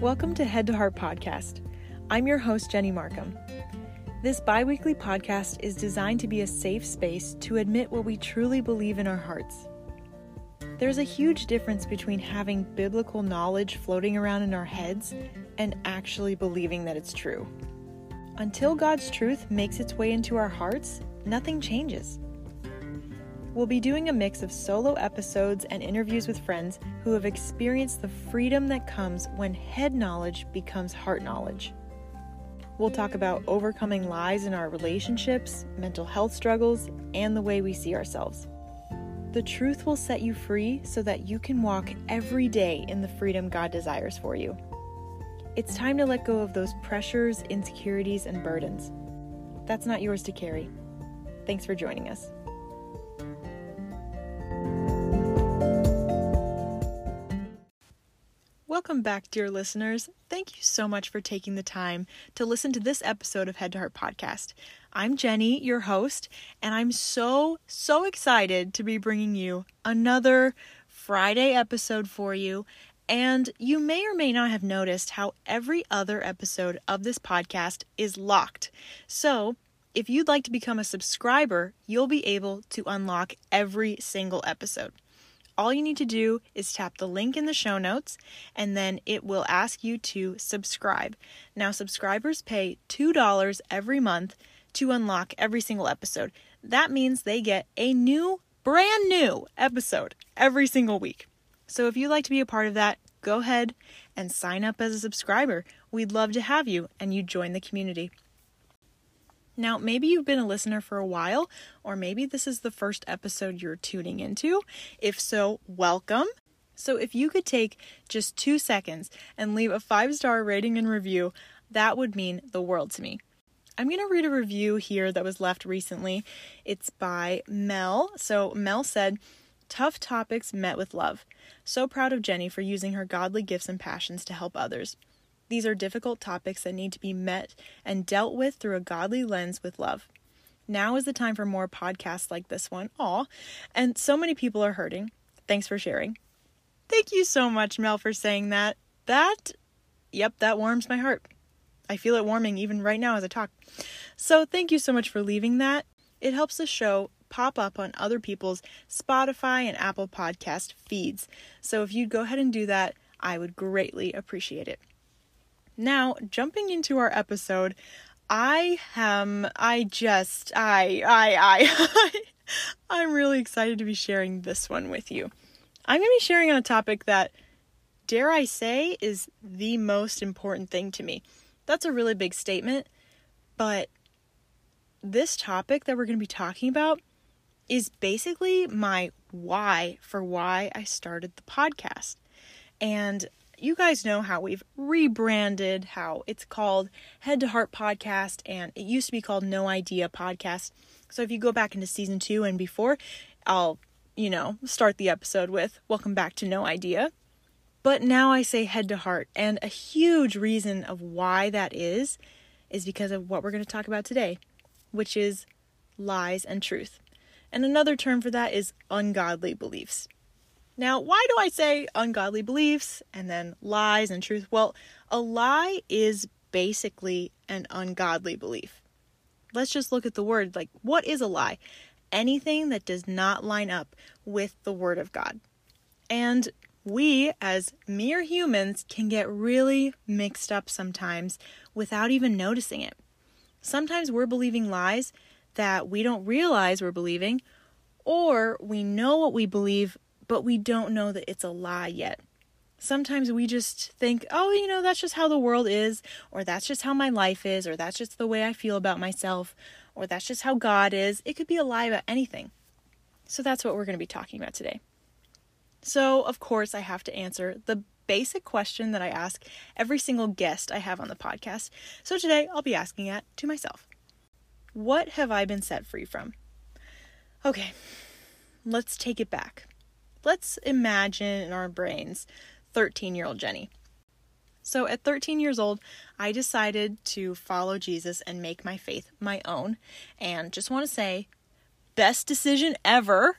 Welcome to Head to Heart Podcast. I'm your host, Jenny Markham. This bi weekly podcast is designed to be a safe space to admit what we truly believe in our hearts. There's a huge difference between having biblical knowledge floating around in our heads and actually believing that it's true. Until God's truth makes its way into our hearts, nothing changes. We'll be doing a mix of solo episodes and interviews with friends who have experienced the freedom that comes when head knowledge becomes heart knowledge. We'll talk about overcoming lies in our relationships, mental health struggles, and the way we see ourselves. The truth will set you free so that you can walk every day in the freedom God desires for you. It's time to let go of those pressures, insecurities, and burdens. That's not yours to carry. Thanks for joining us. Welcome back, dear listeners. Thank you so much for taking the time to listen to this episode of Head to Heart Podcast. I'm Jenny, your host, and I'm so, so excited to be bringing you another Friday episode for you. And you may or may not have noticed how every other episode of this podcast is locked. So, if you'd like to become a subscriber, you'll be able to unlock every single episode all you need to do is tap the link in the show notes and then it will ask you to subscribe. Now, subscribers pay $2 every month to unlock every single episode. That means they get a new, brand new episode every single week. So if you'd like to be a part of that, go ahead and sign up as a subscriber. We'd love to have you and you join the community. Now, maybe you've been a listener for a while, or maybe this is the first episode you're tuning into. If so, welcome. So, if you could take just two seconds and leave a five star rating and review, that would mean the world to me. I'm going to read a review here that was left recently. It's by Mel. So, Mel said, Tough topics met with love. So proud of Jenny for using her godly gifts and passions to help others. These are difficult topics that need to be met and dealt with through a godly lens with love. Now is the time for more podcasts like this one. Aw, and so many people are hurting. Thanks for sharing. Thank you so much, Mel, for saying that. That, yep, that warms my heart. I feel it warming even right now as I talk. So thank you so much for leaving that. It helps the show pop up on other people's Spotify and Apple podcast feeds. So if you'd go ahead and do that, I would greatly appreciate it. Now, jumping into our episode, I am I just I I I I'm really excited to be sharing this one with you. I'm going to be sharing on a topic that dare I say is the most important thing to me. That's a really big statement, but this topic that we're going to be talking about is basically my why for why I started the podcast. And you guys know how we've rebranded, how it's called Head to Heart Podcast, and it used to be called No Idea Podcast. So if you go back into season two and before, I'll, you know, start the episode with Welcome back to No Idea. But now I say head to heart, and a huge reason of why that is, is because of what we're going to talk about today, which is lies and truth. And another term for that is ungodly beliefs. Now, why do I say ungodly beliefs and then lies and truth? Well, a lie is basically an ungodly belief. Let's just look at the word. Like, what is a lie? Anything that does not line up with the Word of God. And we, as mere humans, can get really mixed up sometimes without even noticing it. Sometimes we're believing lies that we don't realize we're believing, or we know what we believe but we don't know that it's a lie yet. Sometimes we just think, oh, you know, that's just how the world is, or that's just how my life is, or that's just the way I feel about myself, or that's just how God is. It could be a lie about anything. So that's what we're going to be talking about today. So, of course, I have to answer the basic question that I ask every single guest I have on the podcast. So today I'll be asking it to myself What have I been set free from? Okay, let's take it back. Let's imagine in our brains 13 year old Jenny. So at 13 years old, I decided to follow Jesus and make my faith my own. And just want to say, best decision ever.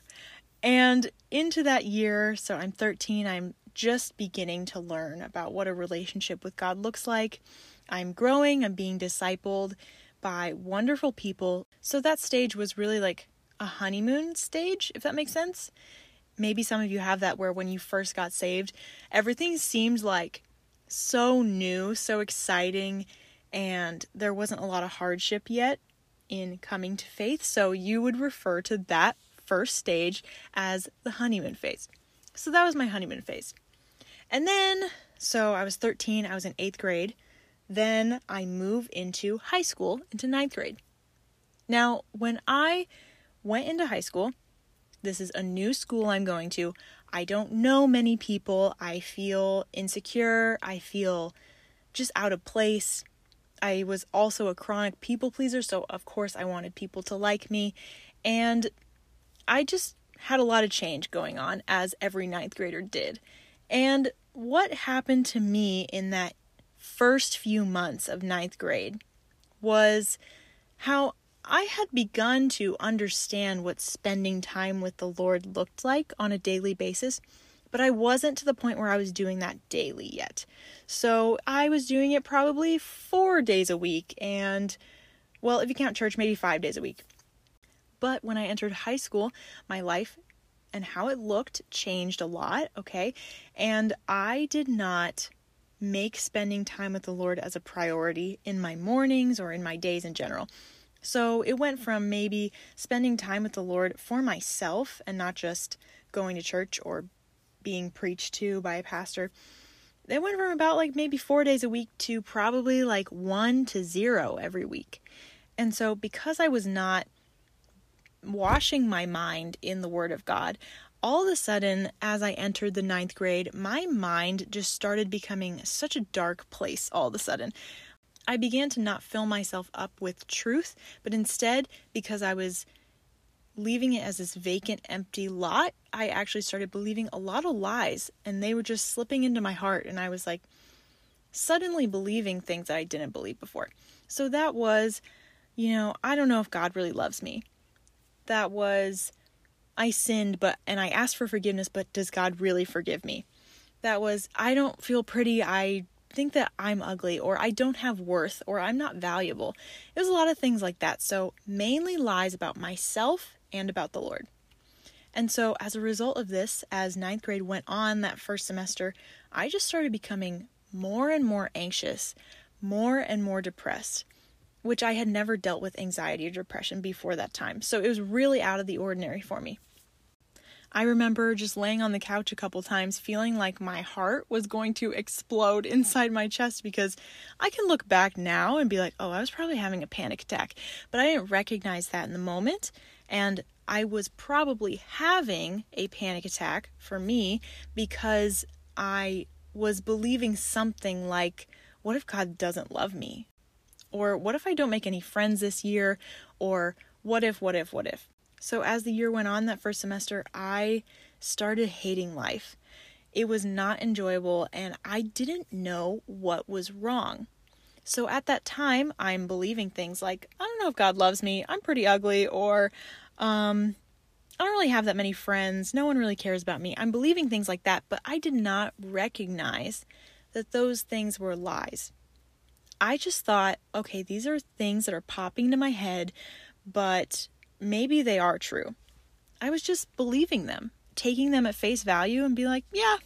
And into that year, so I'm 13, I'm just beginning to learn about what a relationship with God looks like. I'm growing, I'm being discipled by wonderful people. So that stage was really like a honeymoon stage, if that makes sense. Maybe some of you have that where when you first got saved, everything seemed like so new, so exciting, and there wasn't a lot of hardship yet in coming to faith. So you would refer to that first stage as the honeymoon phase. So that was my honeymoon phase. And then, so I was 13, I was in eighth grade. Then I move into high school, into ninth grade. Now, when I went into high school, this is a new school I'm going to. I don't know many people. I feel insecure. I feel just out of place. I was also a chronic people pleaser, so of course I wanted people to like me. And I just had a lot of change going on, as every ninth grader did. And what happened to me in that first few months of ninth grade was how I had begun to understand what spending time with the Lord looked like on a daily basis, but I wasn't to the point where I was doing that daily yet. So I was doing it probably four days a week, and well, if you count church, maybe five days a week. But when I entered high school, my life and how it looked changed a lot, okay? And I did not make spending time with the Lord as a priority in my mornings or in my days in general. So it went from maybe spending time with the Lord for myself and not just going to church or being preached to by a pastor. It went from about like maybe four days a week to probably like one to zero every week. And so because I was not washing my mind in the Word of God, all of a sudden, as I entered the ninth grade, my mind just started becoming such a dark place all of a sudden. I began to not fill myself up with truth, but instead, because I was leaving it as this vacant, empty lot, I actually started believing a lot of lies, and they were just slipping into my heart, and I was like suddenly believing things that I didn't believe before. So that was, you know, I don't know if God really loves me. That was I sinned, but and I asked for forgiveness, but does God really forgive me? That was I don't feel pretty. I think that I'm ugly or I don't have worth or I'm not valuable. It was a lot of things like that. So, mainly lies about myself and about the Lord. And so, as a result of this, as ninth grade went on that first semester, I just started becoming more and more anxious, more and more depressed, which I had never dealt with anxiety or depression before that time. So, it was really out of the ordinary for me. I remember just laying on the couch a couple times feeling like my heart was going to explode inside my chest because I can look back now and be like, oh, I was probably having a panic attack. But I didn't recognize that in the moment. And I was probably having a panic attack for me because I was believing something like, what if God doesn't love me? Or what if I don't make any friends this year? Or what if, what if, what if? So, as the year went on that first semester, I started hating life. It was not enjoyable, and I didn't know what was wrong. So, at that time, I'm believing things like, I don't know if God loves me, I'm pretty ugly, or, um, I don't really have that many friends, no one really cares about me. I'm believing things like that, but I did not recognize that those things were lies. I just thought, okay, these are things that are popping into my head, but maybe they are true. I was just believing them, taking them at face value and be like, yeah,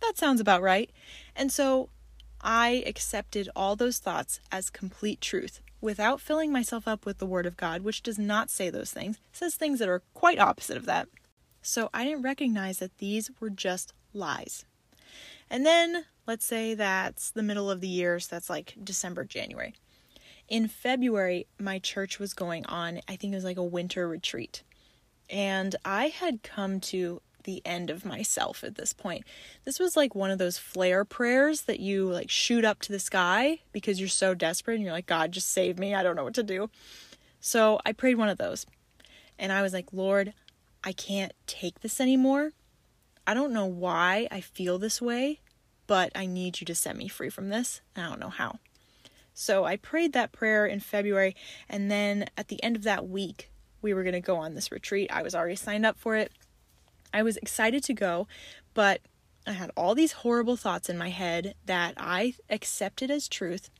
that sounds about right. And so I accepted all those thoughts as complete truth without filling myself up with the Word of God, which does not say those things, it says things that are quite opposite of that. So I didn't recognize that these were just lies. And then let's say that's the middle of the year, so that's like December, January in February, my church was going on, I think it was like a winter retreat. And I had come to the end of myself at this point. This was like one of those flare prayers that you like shoot up to the sky because you're so desperate and you're like, God, just save me. I don't know what to do. So I prayed one of those. And I was like, Lord, I can't take this anymore. I don't know why I feel this way, but I need you to set me free from this. I don't know how. So I prayed that prayer in February, and then at the end of that week, we were going to go on this retreat. I was already signed up for it. I was excited to go, but I had all these horrible thoughts in my head that I accepted as truth.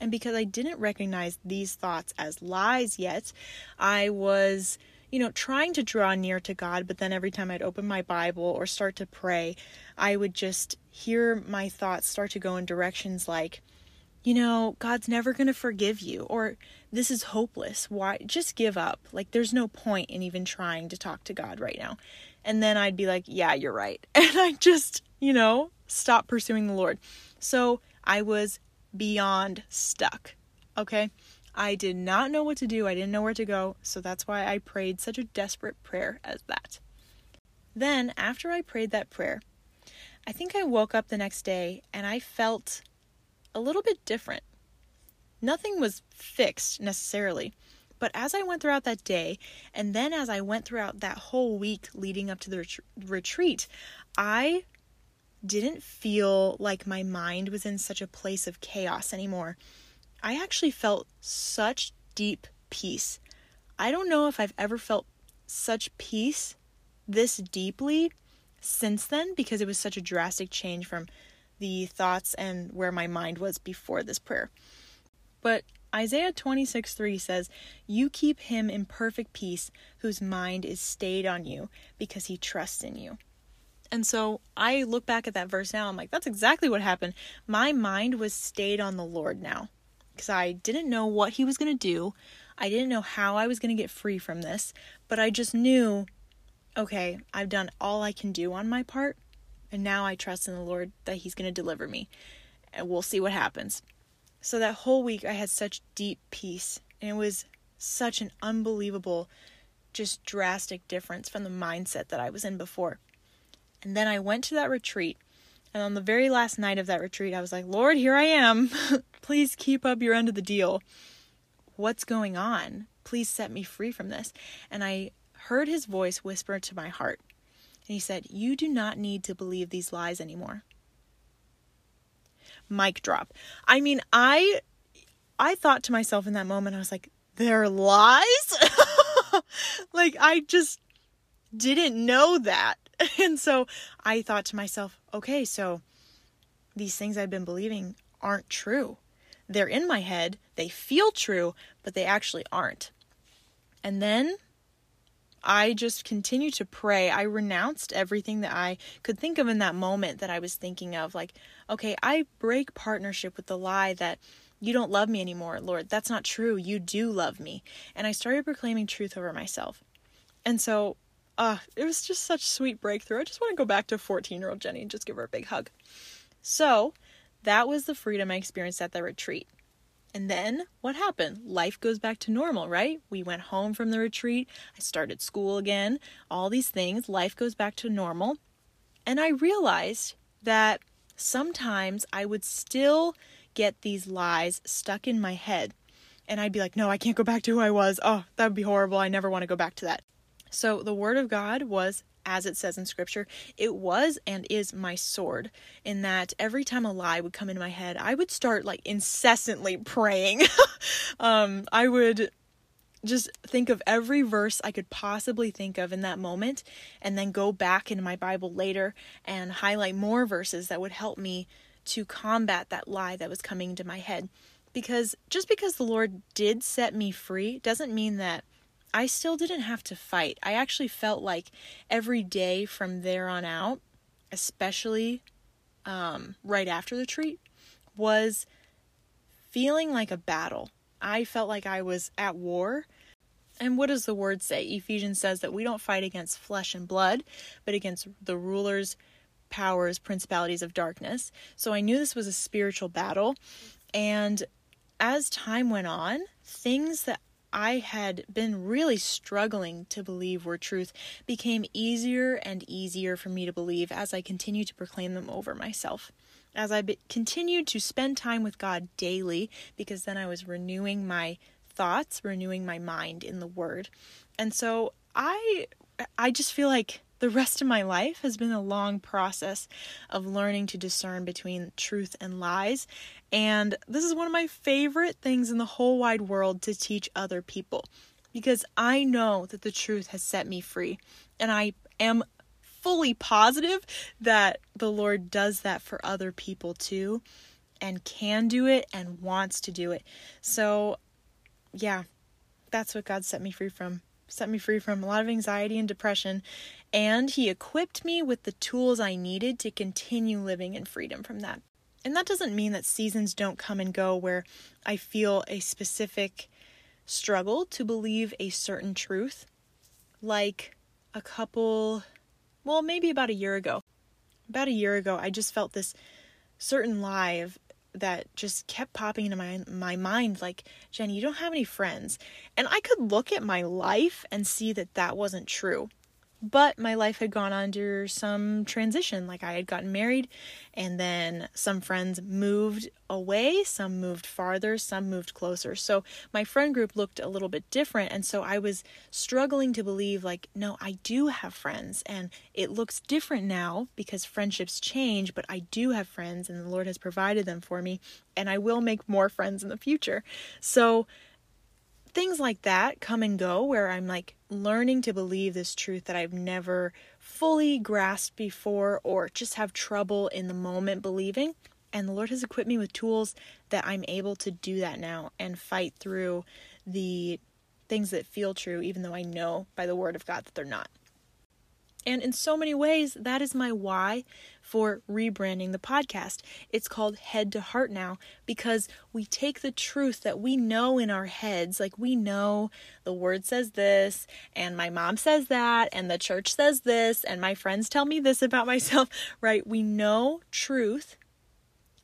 And because I didn't recognize these thoughts as lies yet, I was, you know, trying to draw near to God, but then every time I'd open my Bible or start to pray, I would just hear my thoughts start to go in directions like, you know, God's never going to forgive you, or this is hopeless. Why? Just give up. Like, there's no point in even trying to talk to God right now. And then I'd be like, yeah, you're right. And I just, you know, stop pursuing the Lord. So I was beyond stuck. Okay. I did not know what to do. I didn't know where to go. So that's why I prayed such a desperate prayer as that. Then, after I prayed that prayer, I think I woke up the next day and I felt a little bit different. Nothing was fixed necessarily, but as I went throughout that day, and then as I went throughout that whole week leading up to the ret- retreat, I didn't feel like my mind was in such a place of chaos anymore. I actually felt such deep peace. I don't know if I've ever felt such peace this deeply since then because it was such a drastic change from the thoughts and where my mind was before this prayer. But Isaiah 26 3 says, You keep him in perfect peace whose mind is stayed on you because he trusts in you. And so I look back at that verse now, I'm like, that's exactly what happened. My mind was stayed on the Lord now because I didn't know what he was going to do. I didn't know how I was going to get free from this, but I just knew, okay, I've done all I can do on my part, and now I trust in the Lord that he's going to deliver me. And we'll see what happens. So that whole week, I had such deep peace, and it was such an unbelievable, just drastic difference from the mindset that I was in before. And then I went to that retreat, and on the very last night of that retreat, I was like, Lord, here I am. Please keep up your end of the deal. What's going on? Please set me free from this. And I heard his voice whisper to my heart. And he said, You do not need to believe these lies anymore mic drop. I mean, I I thought to myself in that moment, I was like, they're lies? like I just didn't know that. And so I thought to myself, okay, so these things I've been believing aren't true. They're in my head, they feel true, but they actually aren't. And then I just continued to pray. I renounced everything that I could think of in that moment that I was thinking of. Like, okay, I break partnership with the lie that you don't love me anymore, Lord. That's not true. You do love me. And I started proclaiming truth over myself. And so, uh, it was just such sweet breakthrough. I just want to go back to 14 year old Jenny and just give her a big hug. So, that was the freedom I experienced at the retreat. And then what happened? Life goes back to normal, right? We went home from the retreat. I started school again. All these things. Life goes back to normal. And I realized that sometimes I would still get these lies stuck in my head. And I'd be like, no, I can't go back to who I was. Oh, that would be horrible. I never want to go back to that. So the word of God was as it says in scripture, it was and is my sword. In that every time a lie would come into my head, I would start like incessantly praying. um, I would just think of every verse I could possibly think of in that moment and then go back into my Bible later and highlight more verses that would help me to combat that lie that was coming into my head. Because just because the Lord did set me free doesn't mean that I still didn't have to fight. I actually felt like every day from there on out, especially um, right after the treat, was feeling like a battle. I felt like I was at war. And what does the word say? Ephesians says that we don't fight against flesh and blood, but against the rulers, powers, principalities of darkness. So I knew this was a spiritual battle. And as time went on, things that I had been really struggling to believe were truth became easier and easier for me to believe as I continued to proclaim them over myself. As I be- continued to spend time with God daily, because then I was renewing my thoughts, renewing my mind in the Word. And so I, I just feel like the rest of my life has been a long process of learning to discern between truth and lies. And this is one of my favorite things in the whole wide world to teach other people because I know that the truth has set me free. And I am fully positive that the Lord does that for other people too and can do it and wants to do it. So, yeah, that's what God set me free from. Set me free from a lot of anxiety and depression, and He equipped me with the tools I needed to continue living in freedom from that. And that doesn't mean that seasons don't come and go where I feel a specific struggle to believe a certain truth. Like a couple, well, maybe about a year ago. About a year ago, I just felt this certain lie of that just kept popping into my my mind like Jenny you don't have any friends. And I could look at my life and see that that wasn't true but my life had gone under some transition. Like I had gotten married, and then some friends moved away, some moved farther, some moved closer. So my friend group looked a little bit different. And so I was struggling to believe, like, no, I do have friends, and it looks different now because friendships change, but I do have friends, and the Lord has provided them for me, and I will make more friends in the future. So things like that come and go where I'm like learning to believe this truth that I've never fully grasped before or just have trouble in the moment believing. And the Lord has equipped me with tools that I'm able to do that now and fight through the things that feel true, even though I know by the word of God that they're not. And in so many ways, that is my why for rebranding the podcast. It's called Head to Heart now because we take the truth that we know in our heads, like we know the word says this, and my mom says that, and the church says this, and my friends tell me this about myself, right? We know truth.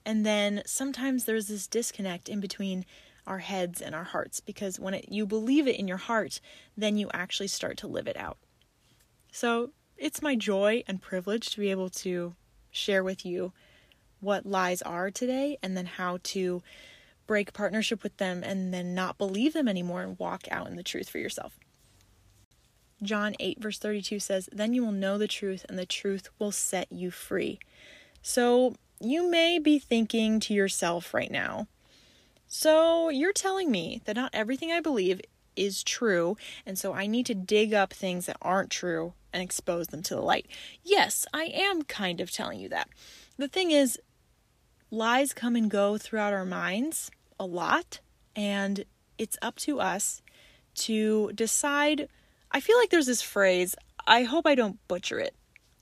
And then sometimes there's this disconnect in between our heads and our hearts because when it, you believe it in your heart, then you actually start to live it out. So it's my joy and privilege to be able to share with you what lies are today and then how to break partnership with them and then not believe them anymore and walk out in the truth for yourself. John 8, verse 32 says, Then you will know the truth, and the truth will set you free. So you may be thinking to yourself right now, So you're telling me that not everything I believe is true, and so I need to dig up things that aren't true and expose them to the light. Yes, I am kind of telling you that. The thing is, lies come and go throughout our minds a lot, and it's up to us to decide. I feel like there's this phrase, I hope I don't butcher it.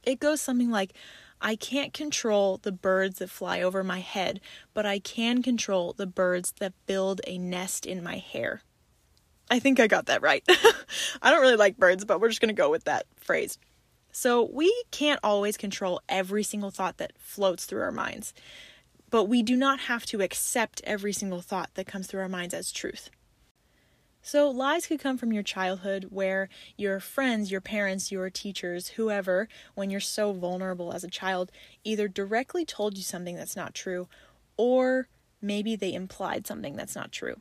It goes something like, I can't control the birds that fly over my head, but I can control the birds that build a nest in my hair. I think I got that right. I don't really like birds, but we're just going to go with that phrase. So, we can't always control every single thought that floats through our minds, but we do not have to accept every single thought that comes through our minds as truth. So, lies could come from your childhood where your friends, your parents, your teachers, whoever, when you're so vulnerable as a child, either directly told you something that's not true or maybe they implied something that's not true.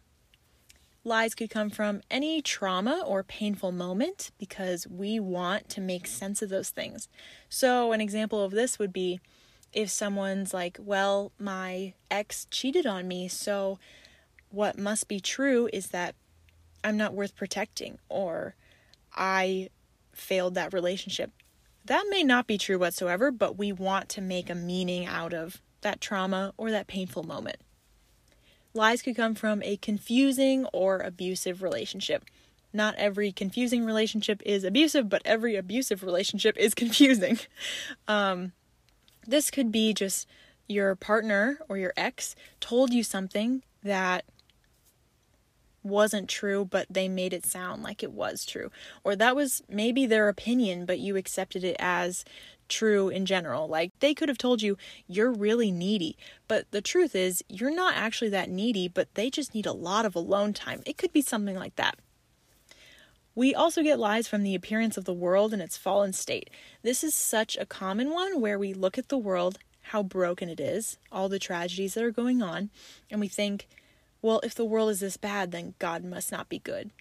Lies could come from any trauma or painful moment because we want to make sense of those things. So, an example of this would be if someone's like, Well, my ex cheated on me, so what must be true is that I'm not worth protecting or I failed that relationship. That may not be true whatsoever, but we want to make a meaning out of that trauma or that painful moment. Lies could come from a confusing or abusive relationship. Not every confusing relationship is abusive, but every abusive relationship is confusing. Um, this could be just your partner or your ex told you something that wasn't true, but they made it sound like it was true. Or that was maybe their opinion, but you accepted it as true in general. Like they could have told you you're really needy, but the truth is you're not actually that needy, but they just need a lot of alone time. It could be something like that. We also get lies from the appearance of the world and its fallen state. This is such a common one where we look at the world, how broken it is, all the tragedies that are going on, and we think, well, if the world is this bad, then God must not be good.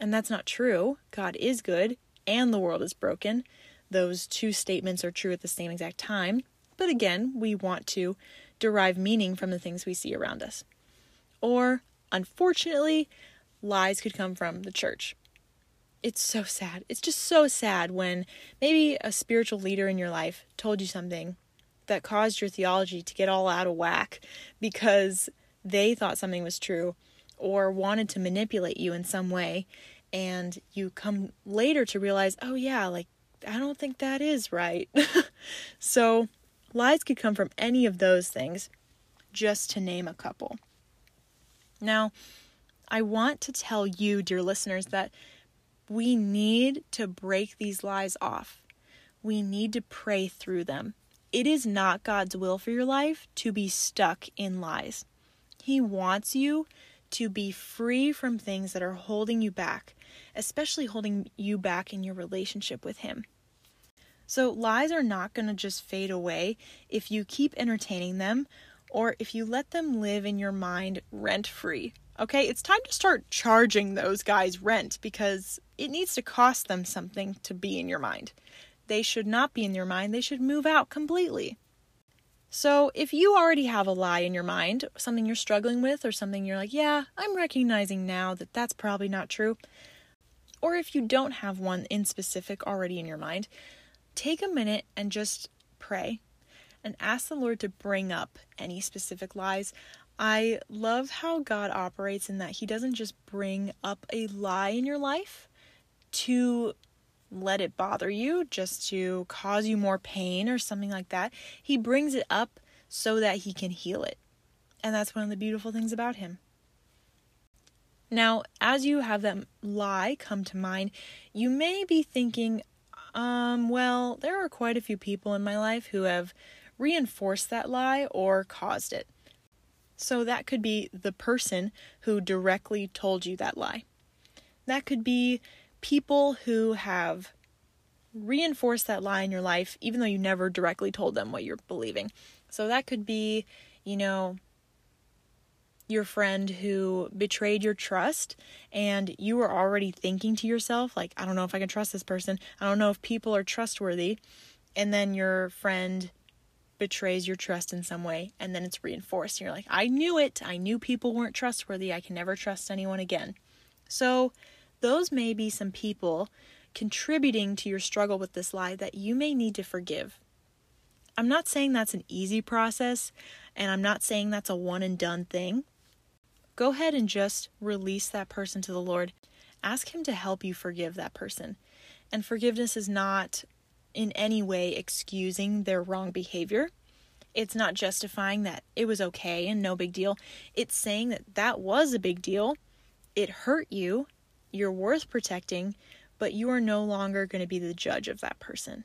And that's not true. God is good, and the world is broken those two statements are true at the same exact time. But again, we want to derive meaning from the things we see around us. Or, unfortunately, lies could come from the church. it's so sad. It's just so sad when maybe a spiritual leader in your life told you something that caused your theology to get all out of whack because they thought something was true or wanted to manipulate you in some way and you come later to realize, "Oh yeah, like I don't think that is right." so, lies could come from any of those things, just to name a couple. Now, I want to tell you, dear listeners, that we need to break these lies off. We need to pray through them. It is not God's will for your life to be stuck in lies. He wants you to be free from things that are holding you back, especially holding you back in your relationship with Him. So, lies are not going to just fade away if you keep entertaining them or if you let them live in your mind rent free. Okay, it's time to start charging those guys rent because it needs to cost them something to be in your mind. They should not be in your mind, they should move out completely. So, if you already have a lie in your mind, something you're struggling with, or something you're like, yeah, I'm recognizing now that that's probably not true, or if you don't have one in specific already in your mind, take a minute and just pray and ask the Lord to bring up any specific lies. I love how God operates in that He doesn't just bring up a lie in your life to let it bother you, just to cause you more pain or something like that. He brings it up so that He can heal it. And that's one of the beautiful things about Him. Now, as you have that lie come to mind, you may be thinking, um, well, there are quite a few people in my life who have reinforced that lie or caused it. So that could be the person who directly told you that lie. That could be people who have reinforced that lie in your life, even though you never directly told them what you're believing. So that could be, you know, your friend who betrayed your trust and you were already thinking to yourself, like, I don't know if I can trust this person. I don't know if people are trustworthy. And then your friend betrays your trust in some way and then it's reinforced. and You're like, I knew it. I knew people weren't trustworthy. I can never trust anyone again. So, those may be some people contributing to your struggle with this lie that you may need to forgive. I'm not saying that's an easy process, and I'm not saying that's a one and done thing. Go ahead and just release that person to the Lord. Ask Him to help you forgive that person. And forgiveness is not in any way excusing their wrong behavior. It's not justifying that it was okay and no big deal. It's saying that that was a big deal. It hurt you. You're worth protecting, but you are no longer going to be the judge of that person.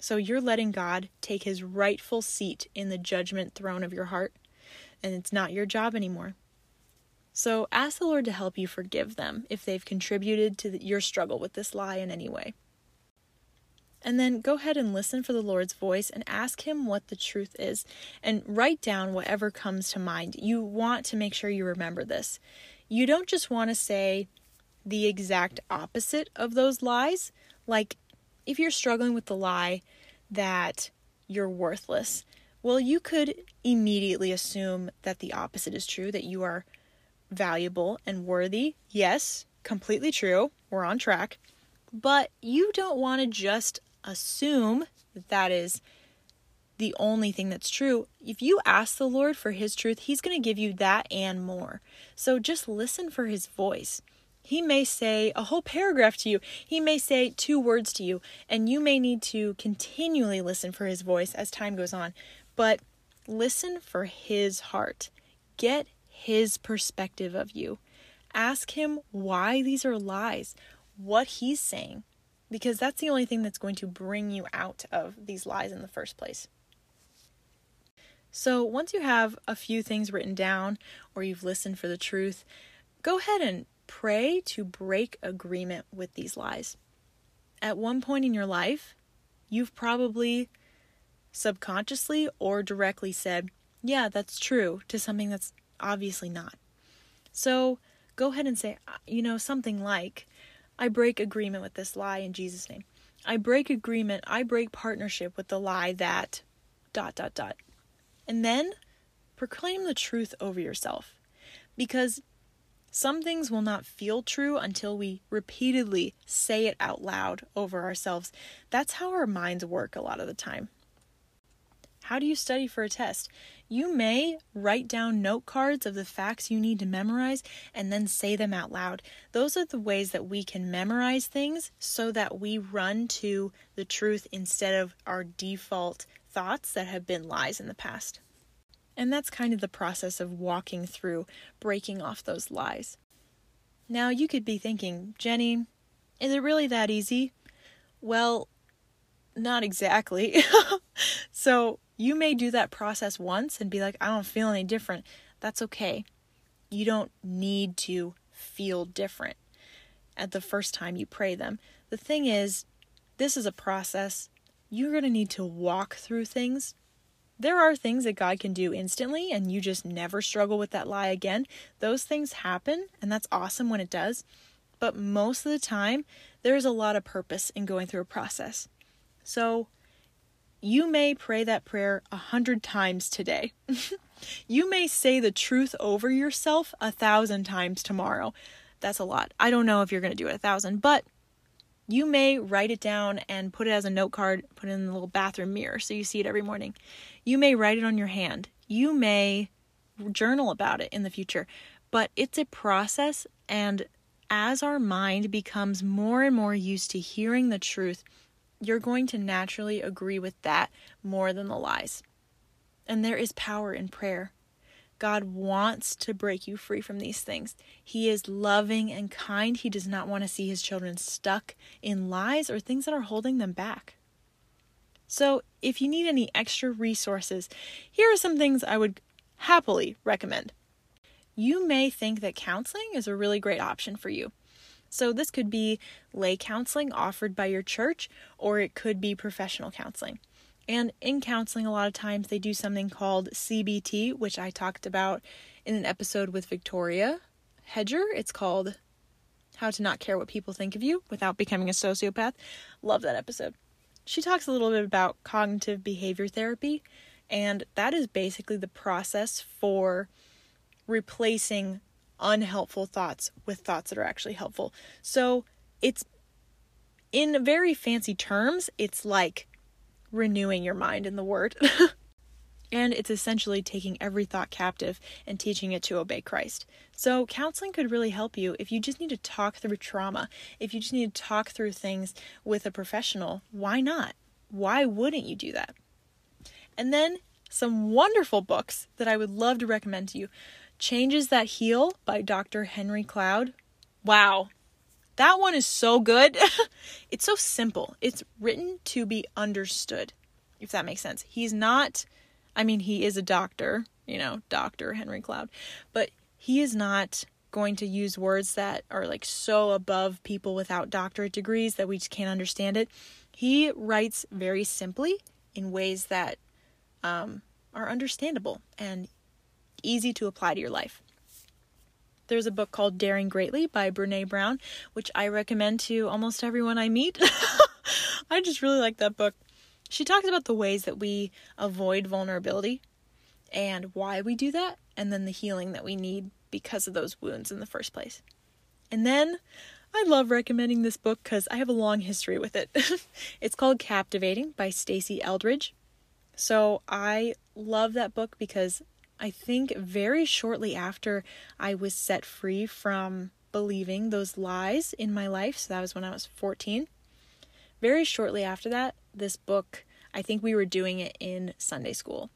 So you're letting God take his rightful seat in the judgment throne of your heart, and it's not your job anymore. So ask the Lord to help you forgive them if they've contributed to your struggle with this lie in any way. And then go ahead and listen for the Lord's voice and ask Him what the truth is and write down whatever comes to mind. You want to make sure you remember this. You don't just want to say the exact opposite of those lies. Like, if you're struggling with the lie that you're worthless, well, you could immediately assume that the opposite is true, that you are valuable and worthy. Yes, completely true. We're on track. But you don't want to just assume that that is the only thing that's true. If you ask the Lord for His truth, He's going to give you that and more. So just listen for His voice. He may say a whole paragraph to you, He may say two words to you, and you may need to continually listen for His voice as time goes on. But listen for His heart, get His perspective of you. Ask Him why these are lies, what He's saying because that's the only thing that's going to bring you out of these lies in the first place. So, once you have a few things written down or you've listened for the truth, go ahead and pray to break agreement with these lies. At one point in your life, you've probably subconsciously or directly said, Yeah, that's true, to something that's obviously not. So, go ahead and say, uh, you know, something like, I break agreement with this lie in Jesus' name. I break agreement, I break partnership with the lie that dot dot dot. And then proclaim the truth over yourself. Because Some things will not feel true until we repeatedly say it out loud over ourselves. That's how our minds work a lot of the time. How do you study for a test? You may write down note cards of the facts you need to memorize and then say them out loud. Those are the ways that we can memorize things so that we run to the truth instead of our default thoughts that have been lies in the past. And that's kind of the process of walking through breaking off those lies. Now, you could be thinking, Jenny, is it really that easy? Well, not exactly. so, you may do that process once and be like, I don't feel any different. That's okay. You don't need to feel different at the first time you pray them. The thing is, this is a process. You're going to need to walk through things there are things that God can do instantly and you just never struggle with that lie again. Those things happen and that's awesome when it does. But most of the time, there's a lot of purpose in going through a process. So you may pray that prayer a hundred times today. you may say the truth over yourself a thousand times tomorrow. That's a lot. I don't know if you're going to do it a thousand, but you may write it down and put it as a note card, put it in the little bathroom mirror so you see it every morning. You may write it on your hand. You may journal about it in the future. But it's a process, and as our mind becomes more and more used to hearing the truth, you're going to naturally agree with that more than the lies. And there is power in prayer. God wants to break you free from these things. He is loving and kind. He does not want to see his children stuck in lies or things that are holding them back. So, if you need any extra resources, here are some things I would happily recommend. You may think that counseling is a really great option for you. So, this could be lay counseling offered by your church, or it could be professional counseling. And in counseling, a lot of times they do something called CBT, which I talked about in an episode with Victoria Hedger. It's called How to Not Care What People Think of You Without Becoming a Sociopath. Love that episode. She talks a little bit about cognitive behavior therapy, and that is basically the process for replacing unhelpful thoughts with thoughts that are actually helpful. So it's in very fancy terms, it's like renewing your mind in the word. and it's essentially taking every thought captive and teaching it to obey Christ. So, counseling could really help you if you just need to talk through trauma, if you just need to talk through things with a professional. Why not? Why wouldn't you do that? And then some wonderful books that I would love to recommend to you Changes That Heal by Dr. Henry Cloud. Wow, that one is so good. it's so simple. It's written to be understood, if that makes sense. He's not, I mean, he is a doctor, you know, Dr. Henry Cloud, but he is not going to use words that are like so above people without doctorate degrees that we just can't understand it. He writes very simply in ways that um, are understandable and easy to apply to your life. There's a book called Daring Greatly by Brene Brown, which I recommend to almost everyone I meet. I just really like that book. She talks about the ways that we avoid vulnerability and why we do that, and then the healing that we need because of those wounds in the first place. And then I love recommending this book because I have a long history with it. it's called Captivating by Stasi Eldredge. So I love that book because I think very shortly after I was set free from believing those lies in my life, so that was when I was 14. Very shortly after that, this book, I think we were doing it in Sunday school.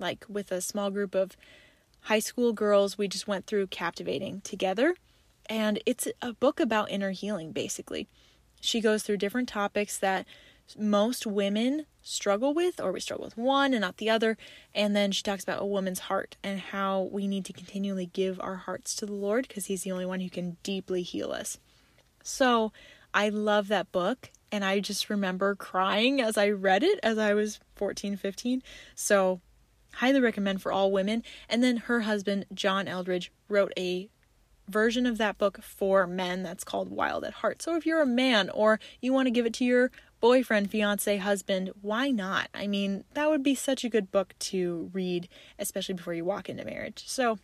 Like with a small group of high school girls, we just went through Captivating together. And it's a book about inner healing, basically. She goes through different topics that most women struggle with, or we struggle with one and not the other. And then she talks about a woman's heart and how we need to continually give our hearts to the Lord because He's the only one who can deeply heal us. So I love that book. And I just remember crying as I read it as I was 14, 15. So, highly recommend for all women. And then her husband, John Eldredge, wrote a version of that book for men that's called Wild at Heart. So if you're a man or you want to give it to your boyfriend, fiance, husband, why not? I mean, that would be such a good book to read, especially before you walk into marriage. So,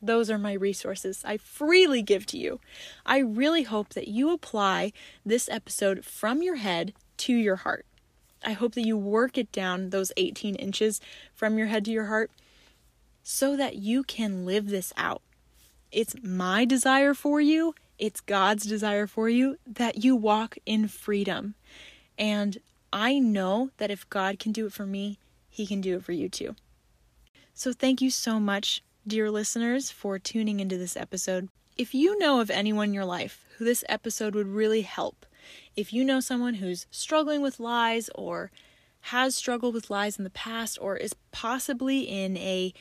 Those are my resources I freely give to you. I really hope that you apply this episode from your head to your heart. I hope that you work it down those 18 inches from your head to your heart so that you can live this out. It's my desire for you, it's God's desire for you that you walk in freedom. And I know that if God can do it for me, He can do it for you too. So, thank you so much, dear listeners, for tuning into this episode. If you know of anyone in your life who this episode would really help, if you know someone who's struggling with lies or has struggled with lies in the past or is possibly in a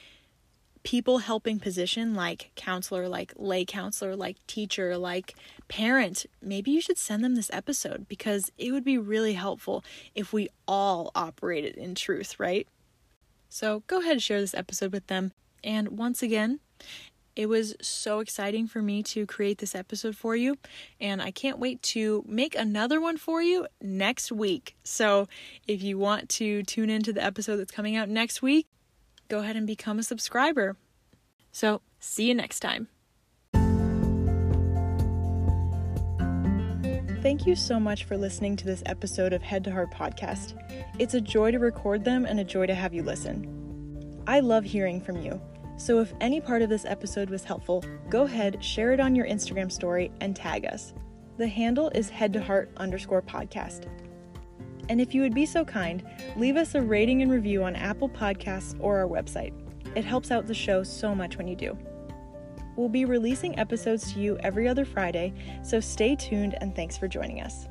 people helping position like counselor, like lay counselor, like teacher, like parent, maybe you should send them this episode because it would be really helpful if we all operated in truth, right? So go ahead and share this episode with them. And once again, it was so exciting for me to create this episode for you, and I can't wait to make another one for you next week. So, if you want to tune into the episode that's coming out next week, go ahead and become a subscriber. So, see you next time. Thank you so much for listening to this episode of Head to Heart Podcast. It's a joy to record them and a joy to have you listen. I love hearing from you. So if any part of this episode was helpful, go ahead, share it on your Instagram story, and tag us. The handle is head to heart underscore podcast. And if you would be so kind, leave us a rating and review on Apple Podcasts or our website. It helps out the show so much when you do. We'll be releasing episodes to you every other Friday, so stay tuned and thanks for joining us.